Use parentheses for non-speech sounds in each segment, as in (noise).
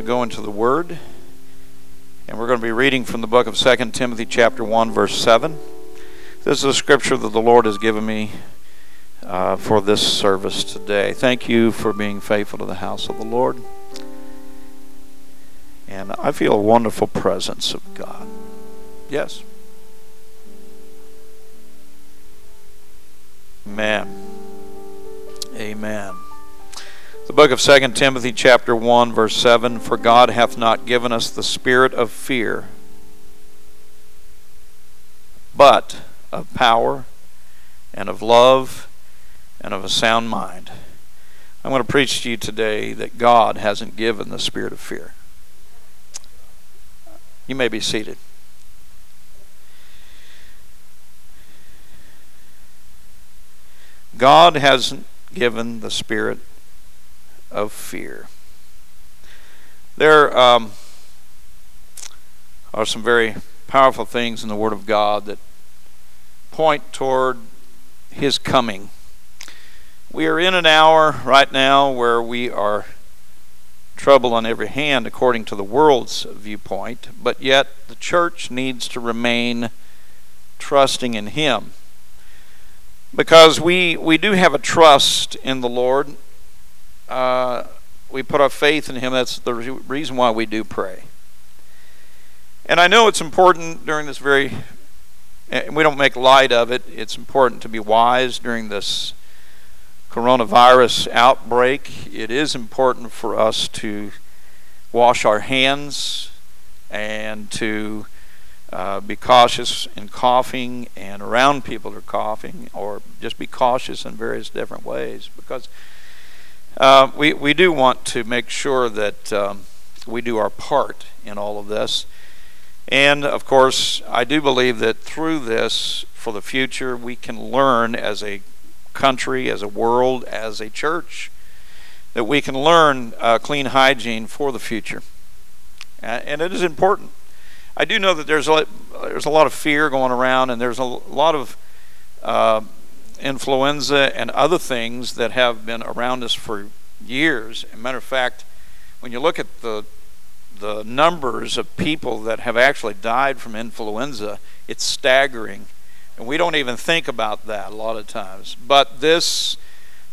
To go into the Word, and we're going to be reading from the book of 2 Timothy, chapter 1, verse 7. This is a scripture that the Lord has given me uh, for this service today. Thank you for being faithful to the house of the Lord. And I feel a wonderful presence of God. Yes. Amen. Amen. The book of 2 Timothy, chapter 1, verse 7 For God hath not given us the spirit of fear, but of power and of love and of a sound mind. I'm going to preach to you today that God hasn't given the spirit of fear. You may be seated. God hasn't given the spirit of fear. There um, are some very powerful things in the Word of God that point toward His coming. We are in an hour right now where we are trouble on every hand according to the world's viewpoint, but yet the church needs to remain trusting in Him. Because we, we do have a trust in the Lord uh, we put our faith in Him. That's the reason why we do pray. And I know it's important during this very, and we don't make light of it, it's important to be wise during this coronavirus outbreak. It is important for us to wash our hands and to uh, be cautious in coughing and around people that are coughing, or just be cautious in various different ways because uh, we, we do want to make sure that um, we do our part in all of this. And of course, I do believe that through this, for the future, we can learn as a country, as a world, as a church, that we can learn uh, clean hygiene for the future. And it is important. I do know that there's a, there's a lot of fear going around, and there's a lot of uh, influenza and other things that have been around us for years. As a matter of fact, when you look at the the numbers of people that have actually died from influenza, it's staggering. And we don't even think about that a lot of times. But this,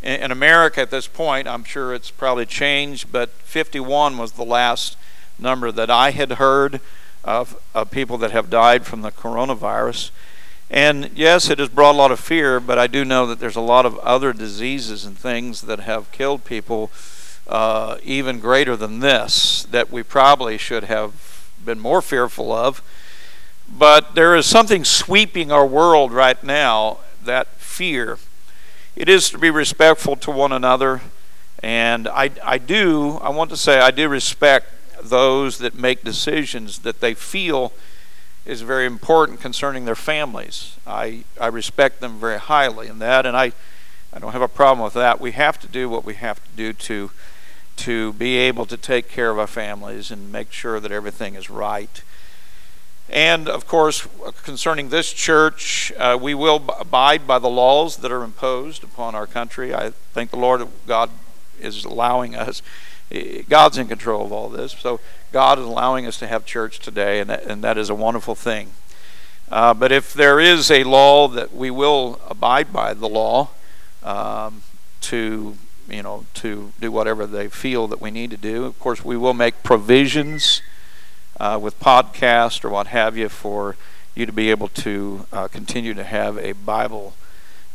in America at this point, I'm sure it's probably changed, but 51 was the last number that I had heard of, of people that have died from the coronavirus. And yes, it has brought a lot of fear, but I do know that there's a lot of other diseases and things that have killed people uh, even greater than this that we probably should have been more fearful of. But there is something sweeping our world right now that fear. It is to be respectful to one another. And I, I do, I want to say, I do respect those that make decisions that they feel is very important concerning their families. I, I respect them very highly in that, and I, I don't have a problem with that. We have to do what we have to do to, to be able to take care of our families and make sure that everything is right. And of course, concerning this church, uh, we will abide by the laws that are imposed upon our country. I thank the Lord God is allowing us. God's in control of all this. So God is allowing us to have church today, and that, and that is a wonderful thing. Uh, but if there is a law that we will abide by the law um, to you know to do whatever they feel that we need to do. Of course, we will make provisions uh, with podcast or what have you for you to be able to uh, continue to have a Bible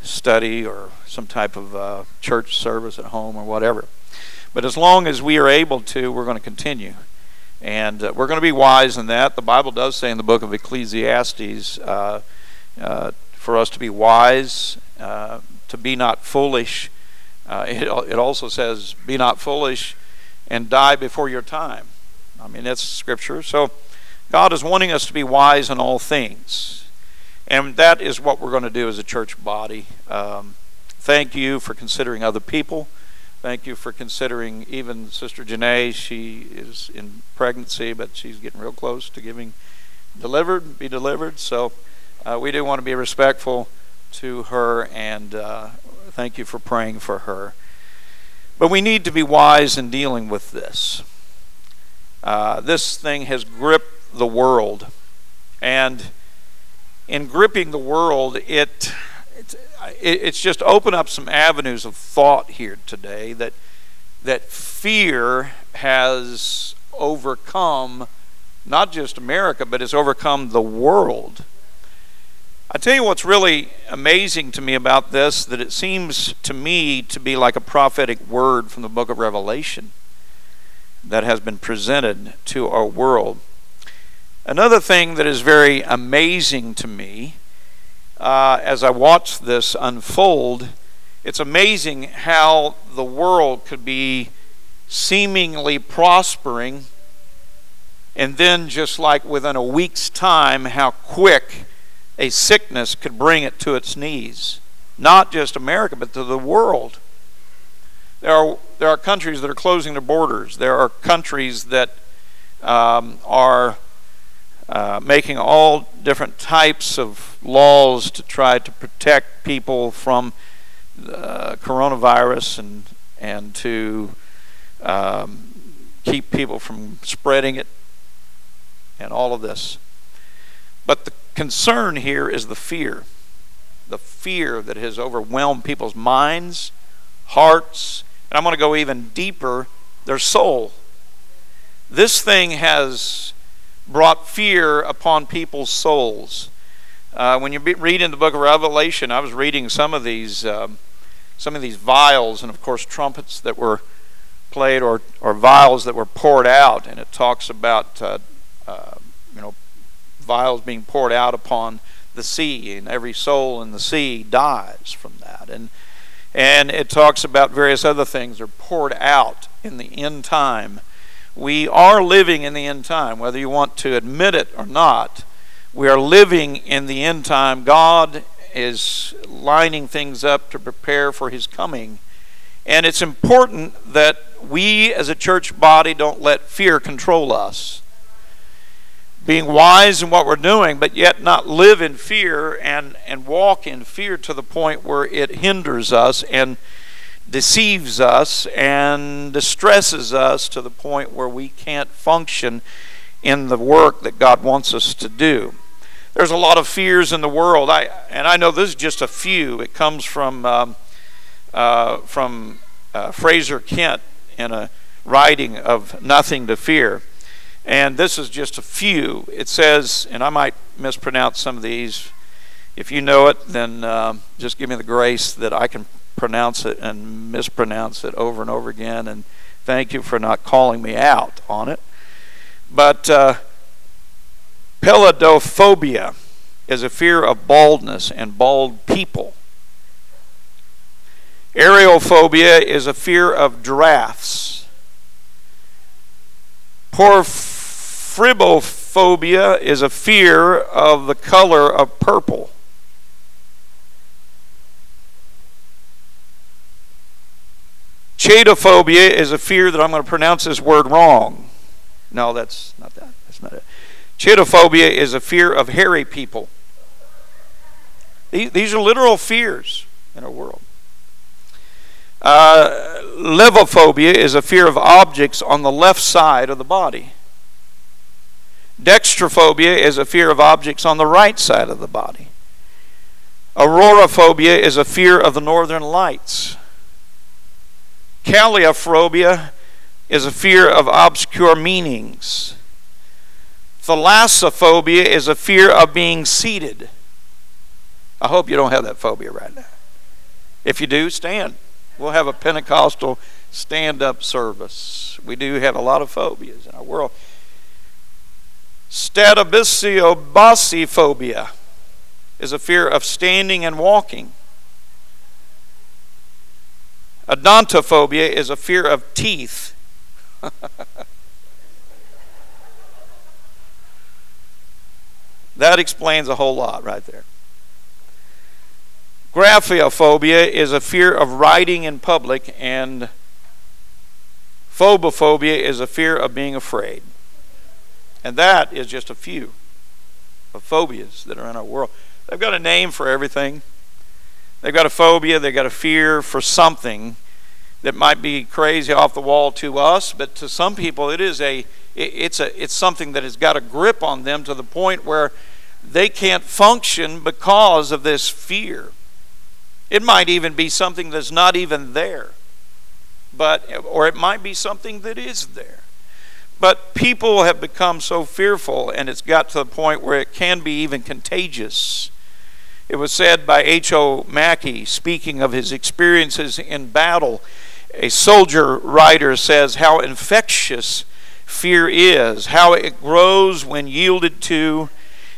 study or some type of uh, church service at home or whatever. But as long as we are able to, we're going to continue. And uh, we're going to be wise in that. The Bible does say in the book of Ecclesiastes uh, uh, for us to be wise, uh, to be not foolish. Uh, (laughs) it, it also says, be not foolish and die before your time. I mean, that's scripture. So God is wanting us to be wise in all things. And that is what we're going to do as a church body. Um, thank you for considering other people. Thank you for considering even Sister Janae. She is in pregnancy, but she's getting real close to giving delivered, be delivered. So uh, we do want to be respectful to her, and uh, thank you for praying for her. But we need to be wise in dealing with this. Uh, this thing has gripped the world, and in gripping the world, it it's, it's just open up some avenues of thought here today that that fear has overcome not just America, but has overcome the world. I tell you what's really amazing to me about this that it seems to me to be like a prophetic word from the book of Revelation that has been presented to our world. Another thing that is very amazing to me uh, as I watch this unfold, it's amazing how the world could be seemingly prospering, and then just like within a week's time, how quick a sickness could bring it to its knees. Not just America, but to the world. There are, there are countries that are closing their borders. There are countries that um, are uh, making all different types of laws to try to protect people from uh, coronavirus and and to um, keep people from spreading it and all of this. But the concern here is the fear. The fear that has overwhelmed people's minds, hearts, and I'm going to go even deeper, their soul. This thing has brought fear upon people's souls. Uh, when you read in the book of Revelation, I was reading some of these, um, some of these vials, and of course trumpets that were played, or or vials that were poured out, and it talks about uh, uh, you know vials being poured out upon the sea, and every soul in the sea dies from that, and and it talks about various other things are poured out in the end time we are living in the end time, whether you want to admit it or not. We are living in the end time. God is lining things up to prepare for His coming. And it's important that we as a church body don't let fear control us. Being wise in what we're doing, but yet not live in fear and, and walk in fear to the point where it hinders us and deceives us and distresses us to the point where we can't function in the work that God wants us to do. There's a lot of fears in the world, I, and I know this is just a few. It comes from um, uh, from uh, Fraser Kent in a writing of Nothing to Fear, and this is just a few. It says, and I might mispronounce some of these. If you know it, then uh, just give me the grace that I can pronounce it and mispronounce it over and over again. And thank you for not calling me out on it. But uh, peladophobia is a fear of baldness and bald people. Aerophobia is a fear of drafts. Porphrybophobia is a fear of the color of purple. Chaetophobia is a fear that I'm going to pronounce this word wrong. No, that's not that. That's not it. Chaetophobia is a fear of hairy people. These are literal fears in our world. Uh, levophobia is a fear of objects on the left side of the body. Dextrophobia is a fear of objects on the right side of the body. Auroraphobia is a fear of the northern lights. Calliaphobia is a fear of obscure meanings. Thalassophobia is a fear of being seated. I hope you don't have that phobia right now. If you do, stand. We'll have a Pentecostal stand up service. We do have a lot of phobias in our world. Statobisiobasiophobia is a fear of standing and walking. Odontophobia is a fear of teeth. that explains a whole lot right there. Graphophobia is a fear of writing in public, and phobophobia is a fear of being afraid. And that is just a few of phobias that are in our world. They've got a name for everything. They've got a phobia, they've got a fear for something that might be crazy off the wall to us, but to some people it is a it's a it's something that has got a grip on them to the point where they can't function because of this fear. It might even be something that's not even there. But or it might be something that is there. But people have become so fearful and it's got to the point where it can be even contagious. It was said by H.O. Mackey, speaking of his experiences in battle, a soldier writer says how infectious fear is, how it grows when yielded to,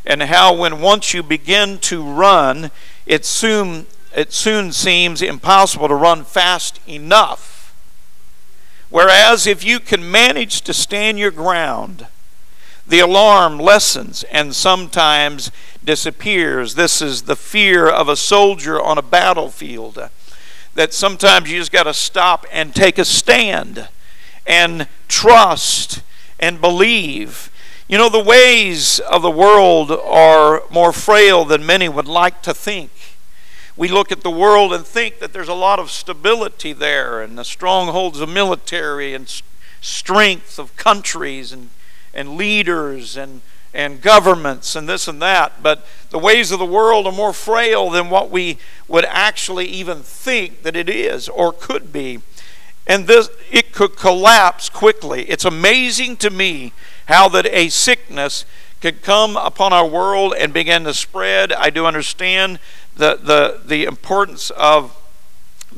and how when once you begin to run, it soon it soon seems impossible to run fast enough. Whereas if you can manage to stand your ground, the alarm lessens and sometimes disappears. This is the fear of a soldier on a battlefield. That sometimes you just got to stop and take a stand and trust and believe. You know, the ways of the world are more frail than many would like to think. We look at the world and think that there's a lot of stability there and the strongholds of military and strength of countries and and leaders and, and governments and this and that. But the ways of the world are more frail than what we would actually even think that it is or could be. And this it could collapse quickly. It's amazing to me how that a sickness could come upon our world and begin to spread. I do understand the, the, the importance of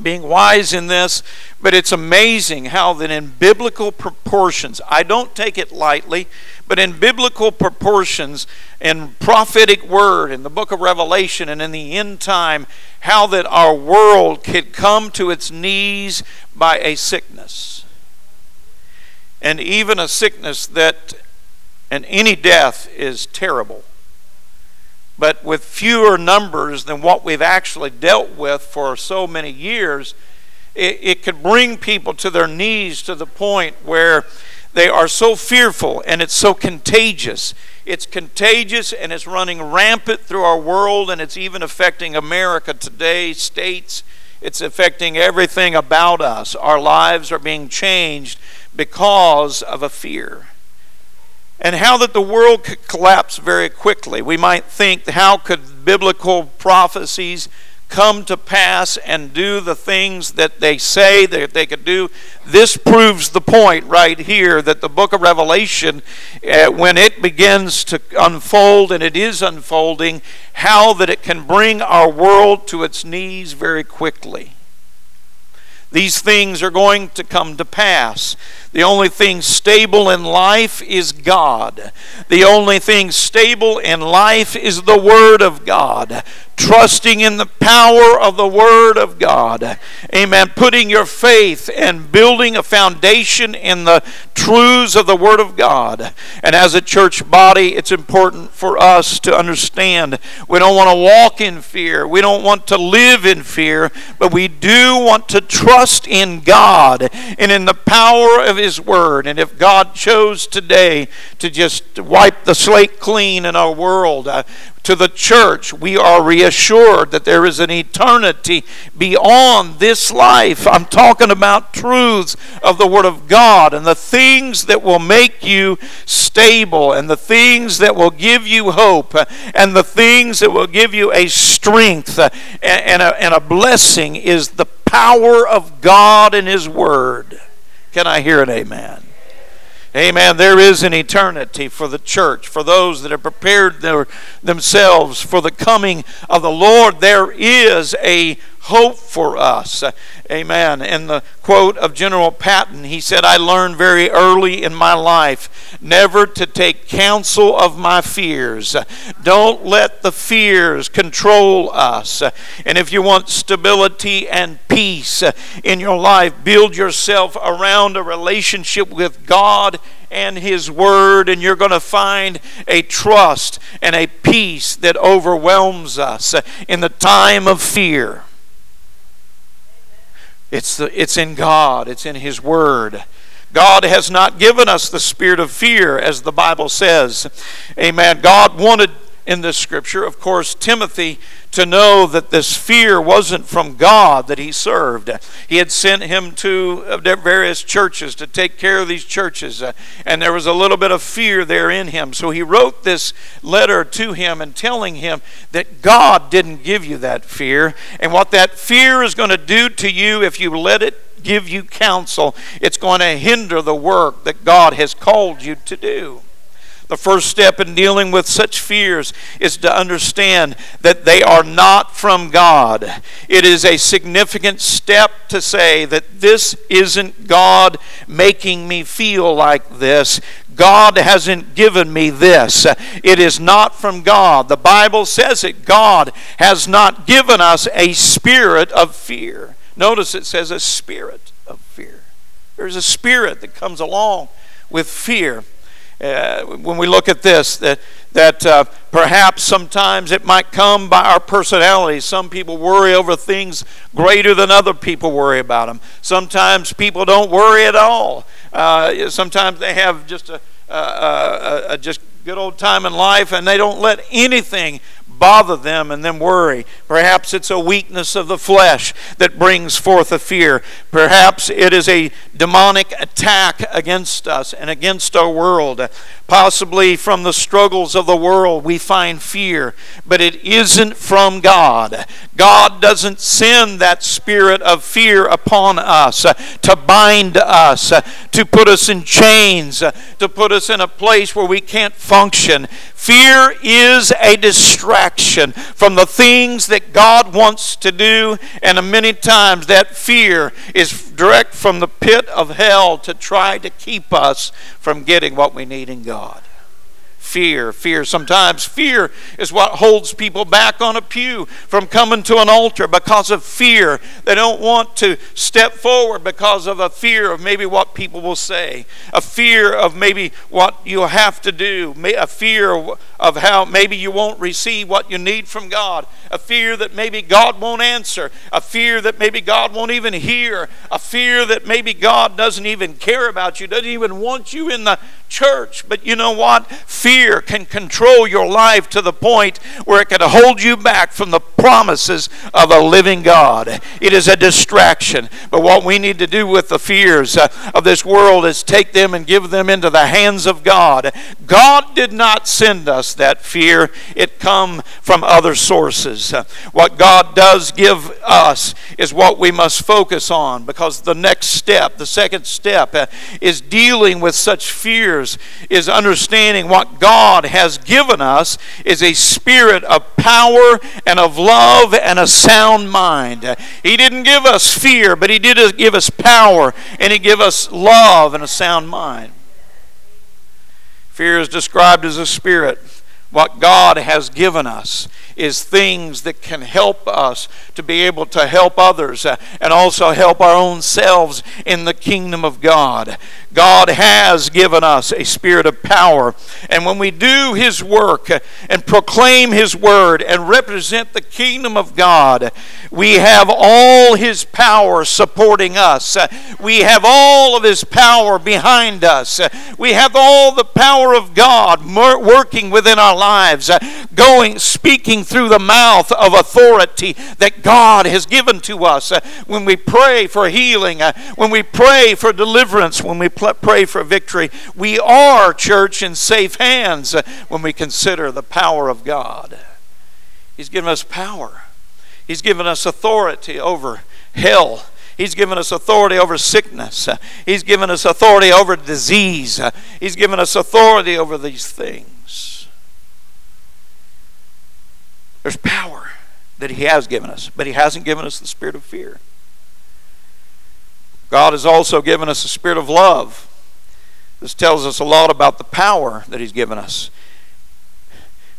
being wise in this, but it's amazing how that in biblical proportions, I don't take it lightly, but in biblical proportions, in prophetic word, in the book of Revelation, and in the end time, how that our world could come to its knees by a sickness. And even a sickness that, and any death is terrible but with fewer numbers than what we've actually dealt with for so many years, it, it could bring people to their knees to the point where they are so fearful and it's so contagious. It's contagious and it's running rampant through our world and it's even affecting America today, states. It's affecting everything about us. Our lives are being changed because of a fear and how that the world could collapse very quickly. We might think, how could biblical prophecies come to pass and do the things that they say that they could do? This proves the point right here that the book of Revelation, uh, when it begins to unfold, and it is unfolding, how that it can bring our world to its knees very quickly. These things are going to come to pass. The only thing stable in life is God. The only thing stable in life is the Word of God trusting in the power of the Word of God. Amen. Putting your faith and building a foundation in the truths of the Word of God. And as a church body, it's important for us to understand we don't want to walk in fear, we don't want to live in fear, but we do want to trust in God and in the power of His Word. And if God chose today to just wipe the slate clean in our world, uh, to the church, we are reassured that there is an eternity beyond this life. I'm talking about truths of the Word of God and the things that will make you stable and the things that will give you hope and the things that will give you a strength and a, and a blessing is the power of God and His Word. Can I hear an amen? Amen. There is an eternity for the church, for those that have prepared their, themselves for the coming of the Lord. There is a hope for us. Amen. In the quote of General Patton, he said, I learned very early in my life never to take counsel of my fears. Don't let the fears control us. And if you want stability and peace in your life, build yourself around a relationship with God and His Word, and you're going to find a trust and a peace that overwhelms us in the time of fear. It's, the, it's in God, it's in His Word. God has not given us the spirit of fear, as the Bible says. Amen. God wanted in this scripture, of course, Timothy to know that this fear wasn't from God that he served. He had sent him to uh, various churches to take care of these churches, uh, and there was a little bit of fear there in him. So he wrote this letter to him and telling him that God didn't give you that fear, and what that fear is going to do to you if you let it give you counsel, it's going to hinder the work that God has called you to do. The first step in dealing with such fears is to understand that they are not from God. It is a significant step to say that this isn't God making me feel like this. God hasn't given me this. It is not from God. The Bible says it. God has not given us a spirit of fear. Notice it says a spirit of fear. There's a spirit that comes along with fear uh, when we look at this, that, that uh, perhaps sometimes it might come by our personality. Some people worry over things greater than other people worry about them. Sometimes people don't worry at all. Uh, sometimes they have just a, a, a, a just good old time in life and they don't let anything bother them and then worry. Perhaps it's a weakness of the flesh that brings forth a fear. Perhaps it is a demonic attack against us and against our world. Possibly from the struggles of the world we find fear, but it isn't from God. God doesn't send that spirit of fear upon us uh, to bind us, uh, to put us in chains, uh, to put us in a place where we can't function. Fear is a distraction from the things that God wants to do, and many times that fear is direct from the pit of hell to try to keep us from getting what we need in God fear. Fear. Sometimes fear is what holds people back on a pew from coming to an altar because of fear. They don't want to step forward because of a fear of maybe what people will say, a fear of maybe what you'll have to do, a fear of how maybe you won't receive what you need from God, a fear that maybe God won't answer, a fear that maybe God won't even hear, a fear that maybe God doesn't even care about you, doesn't even want you in the church. But you know what? Fear can control your life to the point where it can hold you back from the promises of a living God. It is a distraction. But what we need to do with the fears uh, of this world is take them and give them into the hands of God. God did not send us that fear, it come from other sources. Uh, what God does give us is what we must focus on because the next step, the second step, uh, is dealing with such fear years is understanding what God has given us is a spirit of power and of love and a sound mind. He didn't give us fear, but He did give us power and He gave us love and a sound mind. Fear is described as a spirit. What God has given us is things that can help us to be able to help others uh, and also help our own selves in the kingdom of God. God has given us a spirit of power. And when we do His work uh, and proclaim His word and represent the kingdom of God, we have all His power supporting us. Uh, we have all of His power behind us. Uh, we have all the power of God working within our lives, going, speaking through the mouth of authority that God has given to us. Uh, when we pray for healing, uh, when we pray for deliverance, when we pray for victory. We are, church, in safe hands uh, when we consider the power of God. He's given us power, He's given us authority over hell. He's given us authority over sickness. He's given us authority over disease. He's given us authority over these things. There's power that He has given us, but He hasn't given us the spirit of fear. God has also given us a spirit of love. This tells us a lot about the power that He's given us.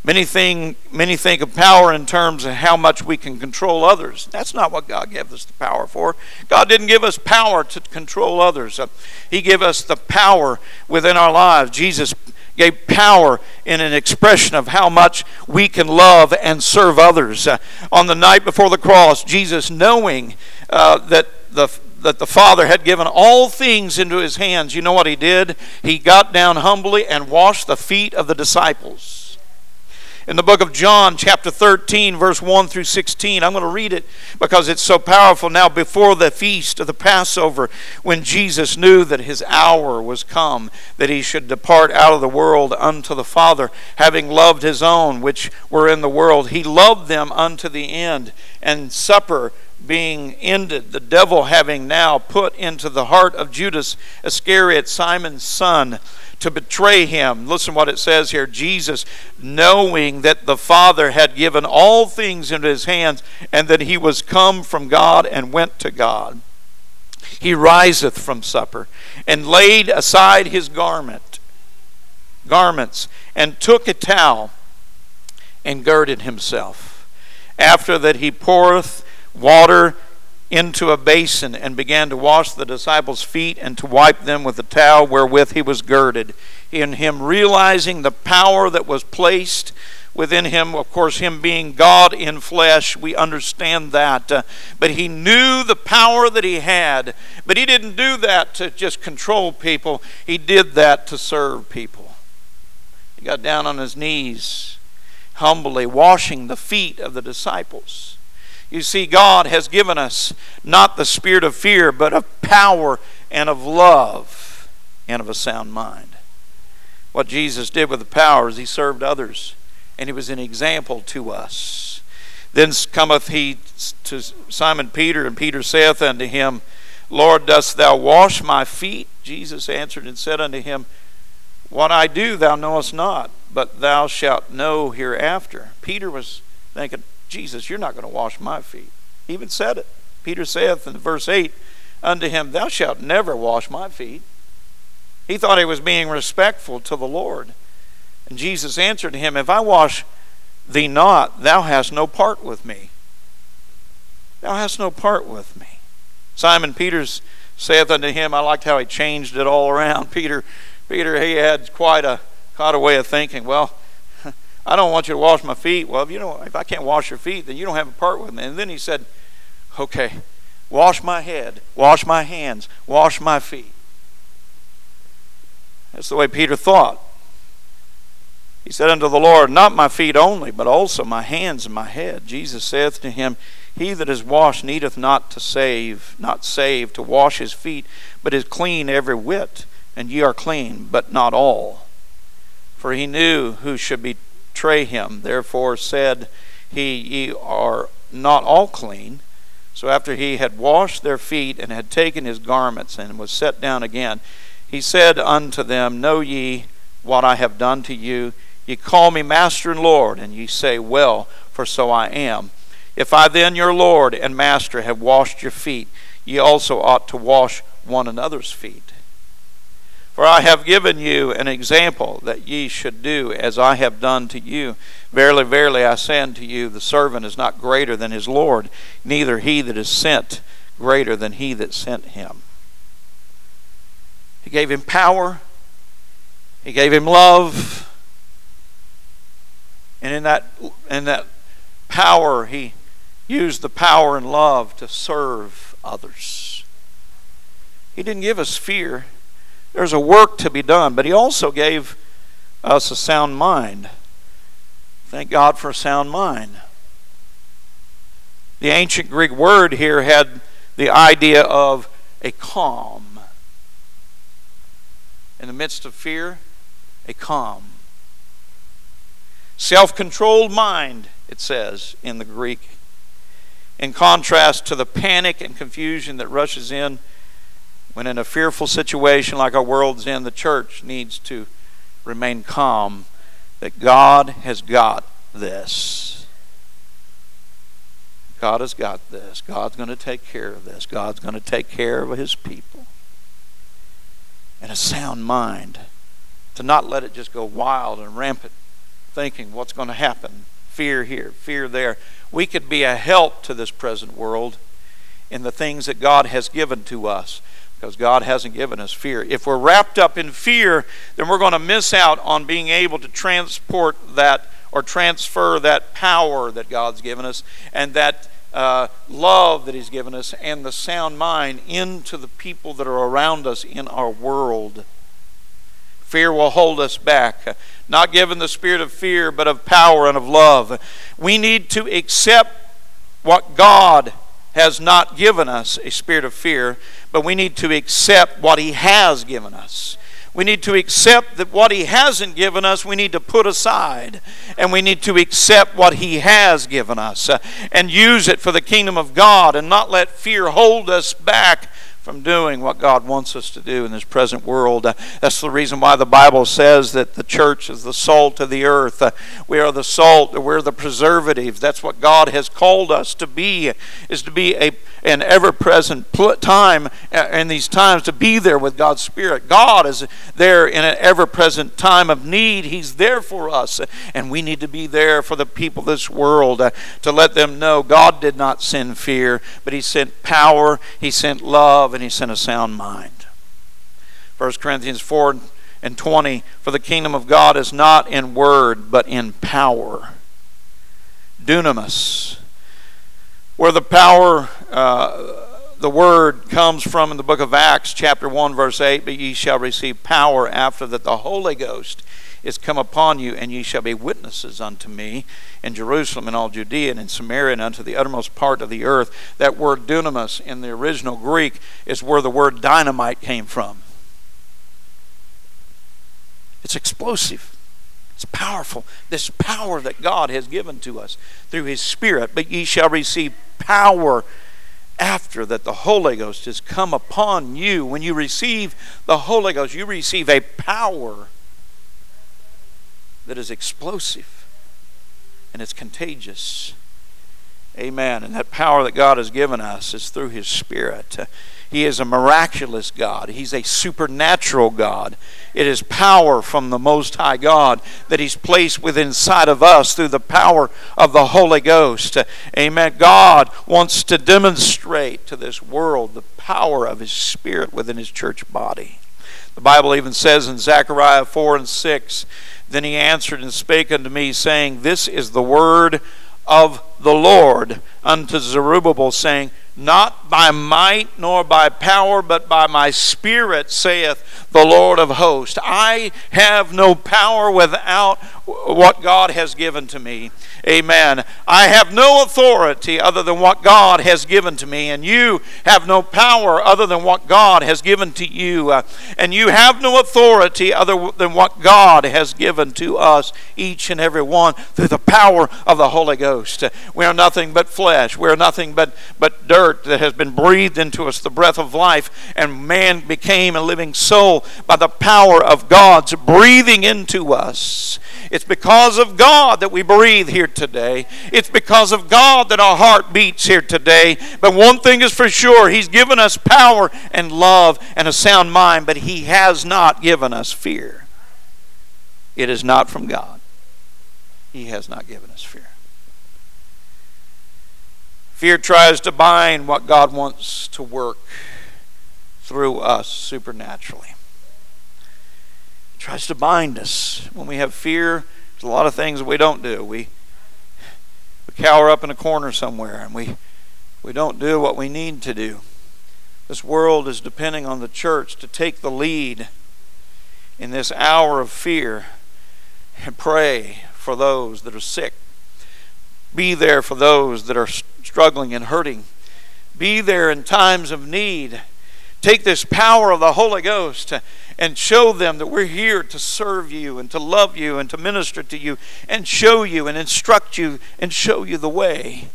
Many think, many think of power in terms of how much we can control others. That's not what God gave us the power for. God didn't give us power to control others. Uh, he gave us the power within our lives. Jesus gave power in an expression of how much we can love and serve others. Uh, on the night before the cross, Jesus, knowing uh, that the that the Father had given all things into his hands, you know what he did? He got down humbly and washed the feet of the disciples in the book of John, chapter 13, verse 1 through 16. I'm going to read it because it's so powerful. Now, before the feast of the Passover, when Jesus knew that his hour was come, that he should depart out of the world unto the Father, having loved his own which were in the world, he loved them unto the end. And supper being ended, the devil having now put into the heart of Judas Iscariot, Simon's son, to betray him. Listen what it says here Jesus, knowing that the Father had given all things into his hands, and that he was come from God and went to God. He riseth from supper, and laid aside his garment, garments, and took a towel, and girded himself. After that he poureth water into a basin and began to wash the disciples' feet and to wipe them with the towel wherewith he was girded. In him realizing the power that was placed within him, of course, him being God in flesh, we understand that. Uh, but he knew the power that he had. But he didn't do that to just control people, he did that to serve people. He got down on his knees, humbly washing the feet of the disciples. You see, God has given us not the spirit of fear, but of power and of love and of a sound mind. What Jesus did with the power is he served others, and he was an example to us. Then cometh he to Simon Peter, and Peter saith unto him, Lord, dost thou wash my feet? Jesus answered and said unto him, What I do thou knowest not, but thou shalt know hereafter. Peter was thinking, Jesus, you're not going to wash my feet. He even said it. Peter saith in verse 8 unto him, Thou shalt never wash my feet. He thought he was being respectful to the Lord. And Jesus answered him, If I wash thee not, thou hast no part with me. Thou hast no part with me. Simon Peter's saith unto him, I liked how he changed it all around. (laughs) Peter, Peter, he had quite a quite a way of thinking. Well, I don't want you to wash my feet. Well, if you don't, if I can't wash your feet, then you don't have a part with me. And then he said, Okay, wash my head, wash my hands, wash my feet. That's the way Peter thought. He said unto the Lord, Not my feet only, but also my hands and my head. Jesus saith to him, He that is washed needeth not to save, not save to wash his feet, but is clean every whit. And ye are clean, but not all. For he knew who should be betray him. Therefore said he, Ye are not all clean. So after he had washed their feet and had taken his garments and was set down again, he said unto them, Know ye what I have done to you? Ye call me Master and Lord, and ye say, Well, for so I am. If I then, your Lord and Master, have washed your feet, ye also ought to wash one another's feet. For I have given you an example that ye should do as I have done to you. Verily, verily, I say unto you, the servant is not greater than his Lord, neither he that is sent greater than he that sent him. He gave him power, he gave him love, and in that, in that power, he used the power and love to serve others. He didn't give us fear. There's a work to be done, but He also gave us a sound mind. Thank God for a sound mind. The ancient Greek word here had the idea of a calm. In the midst of fear, a calm. Self controlled mind, it says in the Greek. In contrast to the panic and confusion that rushes in when in a fearful situation like our world's in, the church needs to remain calm that God has got this. God has got this. God's going to take care of this. God's going to take care of his people. And a sound mind to not let it just go wild and rampant, thinking what's going to happen. Fear here, fear there. We could be a help to this present world in the things that God has given to us because God hasn't given us fear. If we're wrapped up in fear, then we're going to miss out on being able to transport that or transfer that power that God's given us and that uh, love that He's given us and the sound mind into the people that are around us in our world. Fear will hold us back. Not given the spirit of fear, but of power and of love. We need to accept what God has not given us a spirit of fear, but we need to accept what He has given us. We need to accept that what He hasn't given us, we need to put aside. And we need to accept what He has given us uh, and use it for the kingdom of God and not let fear hold us back from doing what God wants us to do in this present world. Uh, that's the reason why the Bible says that the church is the salt of the earth. Uh, we are the salt, we're the preservative. That's what God has called us to be, is to be a, an ever present time uh, in these times, to be there with God's Spirit. God is there in an ever present time of need. He's there for us, and we need to be there for the people of this world to let them know God did not send fear, but He sent power, He sent love and he sent a sound mind. 1 Corinthians 4 and 20 For the kingdom of God is not in word, but in power. Dunamis. Where the power, uh, the word comes from in the book of Acts, chapter 1, verse 8 But ye shall receive power after that the Holy Ghost is come upon you, and ye shall be witnesses unto me in Jerusalem and all Judea and in Samaria and unto the uttermost part of the earth. That word dunamis in the original Greek is where the word dynamite came from. It's explosive. It's powerful. This power that God has given to us through His Spirit. But ye shall receive power after that the Holy Ghost has come upon you. When you receive the Holy Ghost, you receive a power that is explosive and it's contagious. Amen. And that power that God has given us is through His Spirit. He is a miraculous God. He's a supernatural God. It is power from the Most High God that He's placed within inside of us through the power of the Holy Ghost. Amen. God wants to demonstrate to this world the power of His Spirit within His church body. The Bible even says in Zechariah 4 and 6 then he answered and spake unto me, saying, This is the word of the Lord unto Zerubbabel, saying, Not by might nor by power, but by my spirit, saith the Lord of hosts. I have no power without what God has given to me. Amen. I have no authority other than what God has given to me, and you have no power other than what God has given to you. Uh, and you have no authority other than what God has given to us, each and every one, through the power of the Holy Ghost. We are nothing but flesh. We are nothing but, but dirt that has been breathed into us, the breath of life, and man became a living soul by the power of God's breathing into us. It's because of God that we breathe here today. It's because of God that our heart beats here today. But one thing is for sure He's given us power and love and a sound mind, but He has not given us fear. It is not from God. He has not given us fear. Fear tries to bind what God wants to work through us supernaturally. Tries to bind us. When we have fear, there's a lot of things we don't do. We we cower up in a corner somewhere and we we don't do what we need to do. This world is depending on the church to take the lead in this hour of fear and pray for those that are sick. Be there for those that are struggling and hurting. Be there in times of need. Take this power of the Holy Ghost and show them that we're here to serve you and to love you and to minister to you and show you and instruct you and show you the way.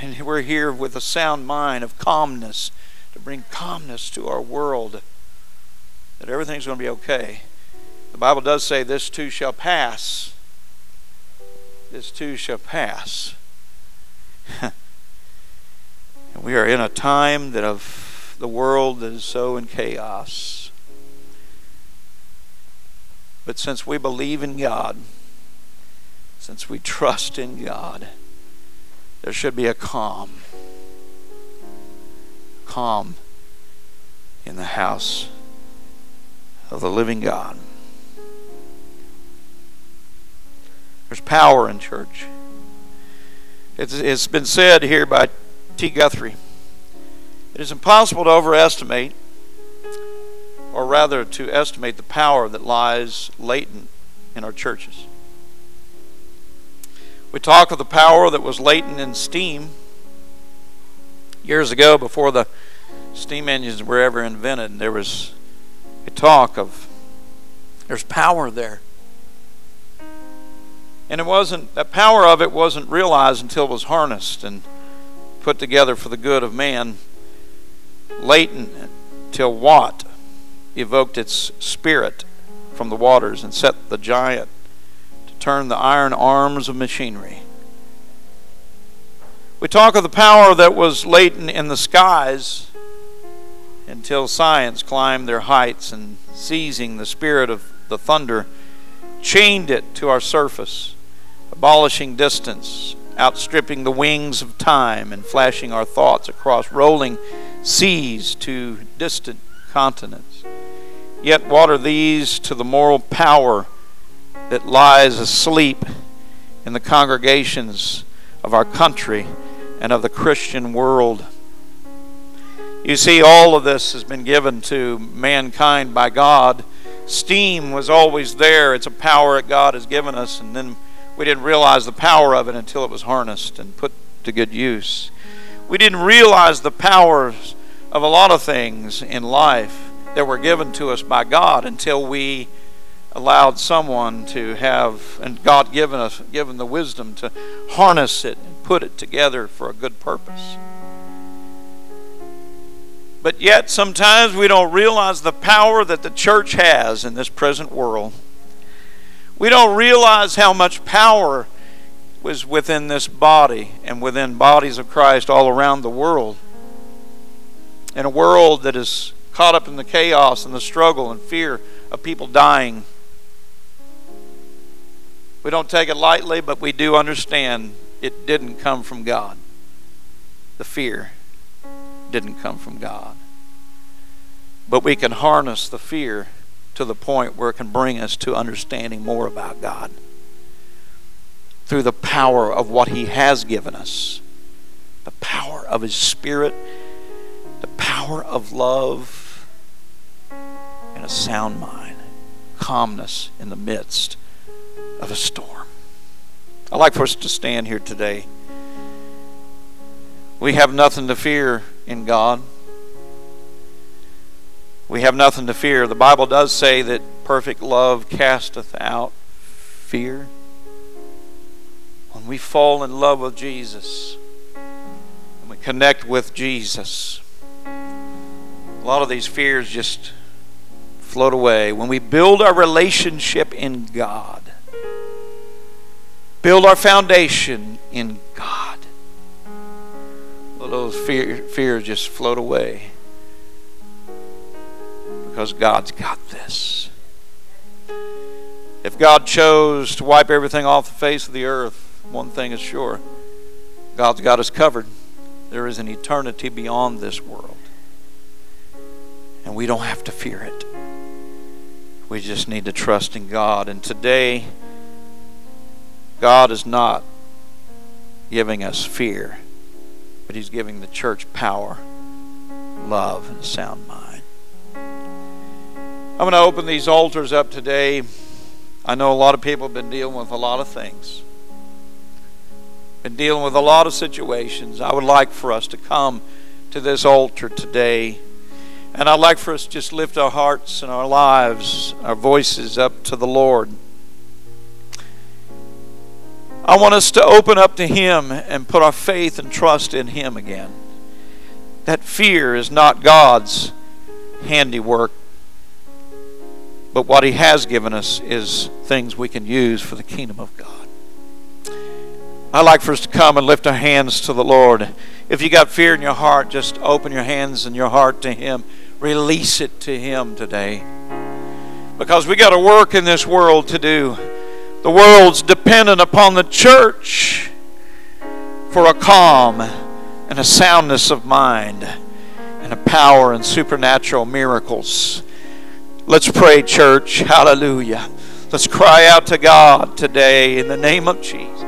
And we're here with a sound mind of calmness to bring calmness to our world, that everything's going to be okay. The Bible does say, This too shall pass. This too shall pass. (laughs) And we are in a time that of the world that is so in chaos. But since we believe in God, since we trust in God, there should be a calm. Calm in the house of the living God. There's power in church. It's, it's been said here by T. Guthrie it is impossible to overestimate, or rather to estimate, the power that lies latent in our churches. We talk of the power that was latent in steam years ago before the steam engines were ever invented. and There was a talk of there's power there. And it wasn't, that power of it wasn't realized until it was harnessed and put together for the good of man. Latent till Watt evoked its spirit from the waters and set the giant to turn the iron arms of machinery. We talk of the power that was latent in the skies until science climbed their heights and seizing the spirit of the thunder, chained it to our surface abolishing distance, outstripping the wings of time, and flashing our thoughts across rolling seas to distant continents. Yet, what are these to the moral power that lies asleep in the congregations of our country and of the Christian world? You see, all of this has been given to mankind by God. Steam was always there, it's a power that God has given us, and then we didn't realize the power of it until it was harnessed and put to good use. We didn't realize the powers of a lot of things in life that were given to us by God until we allowed someone to have and God given us given the wisdom to harness it and put it together for a good purpose. But yet sometimes we don't realize the power that the church has in this present world. We don't realize how much power was within this body and within bodies of Christ all around the world. In a world that is caught up in the chaos and the struggle and fear of people dying. We don't take it lightly, but we do understand it didn't come from God. The fear didn't come from God. But we can harness the fear to the point where it can bring us to understanding more about God through the power of what He has given us the power of His Spirit, the power of love, and a sound mind, calmness in the midst of a storm. I'd like for us to stand here today. We have nothing to fear in God. We have nothing to fear. The Bible does say that perfect love casteth out fear. When we fall in love with Jesus and we connect with Jesus, a lot of these fears just float away. When we build our relationship in God, build our foundation in God, those fear, fears just float away because God's got this. If God chose to wipe everything off the face of the earth, one thing is sure God's got us covered. There is an eternity beyond this world. And we don't have to fear it. We just need to trust in God. And today, God is not giving us fear, but He's giving the church power, love, and sound mind. I'm going to open these altars up today. I know a lot of people have been dealing with a lot of things, been dealing with a lot of situations. I would like for us to come to this altar today. And I'd like for us to just lift our hearts and our lives, our voices up to the Lord. I want us to open up to Him and put our faith and trust in Him again. That fear is not God's handiwork, but what He has given us is things we can use for the kingdom of God. I'd like for us to come and lift our hands to the Lord. If you got fear in your heart, just open your hands and your heart to Him. Release it to Him today. Because we got a work in this world to do. The world's dependent upon the church for a calm and a soundness of mind and a power and supernatural miracles. Let's pray, church. Hallelujah. Let's cry out to God today in the name of Jesus.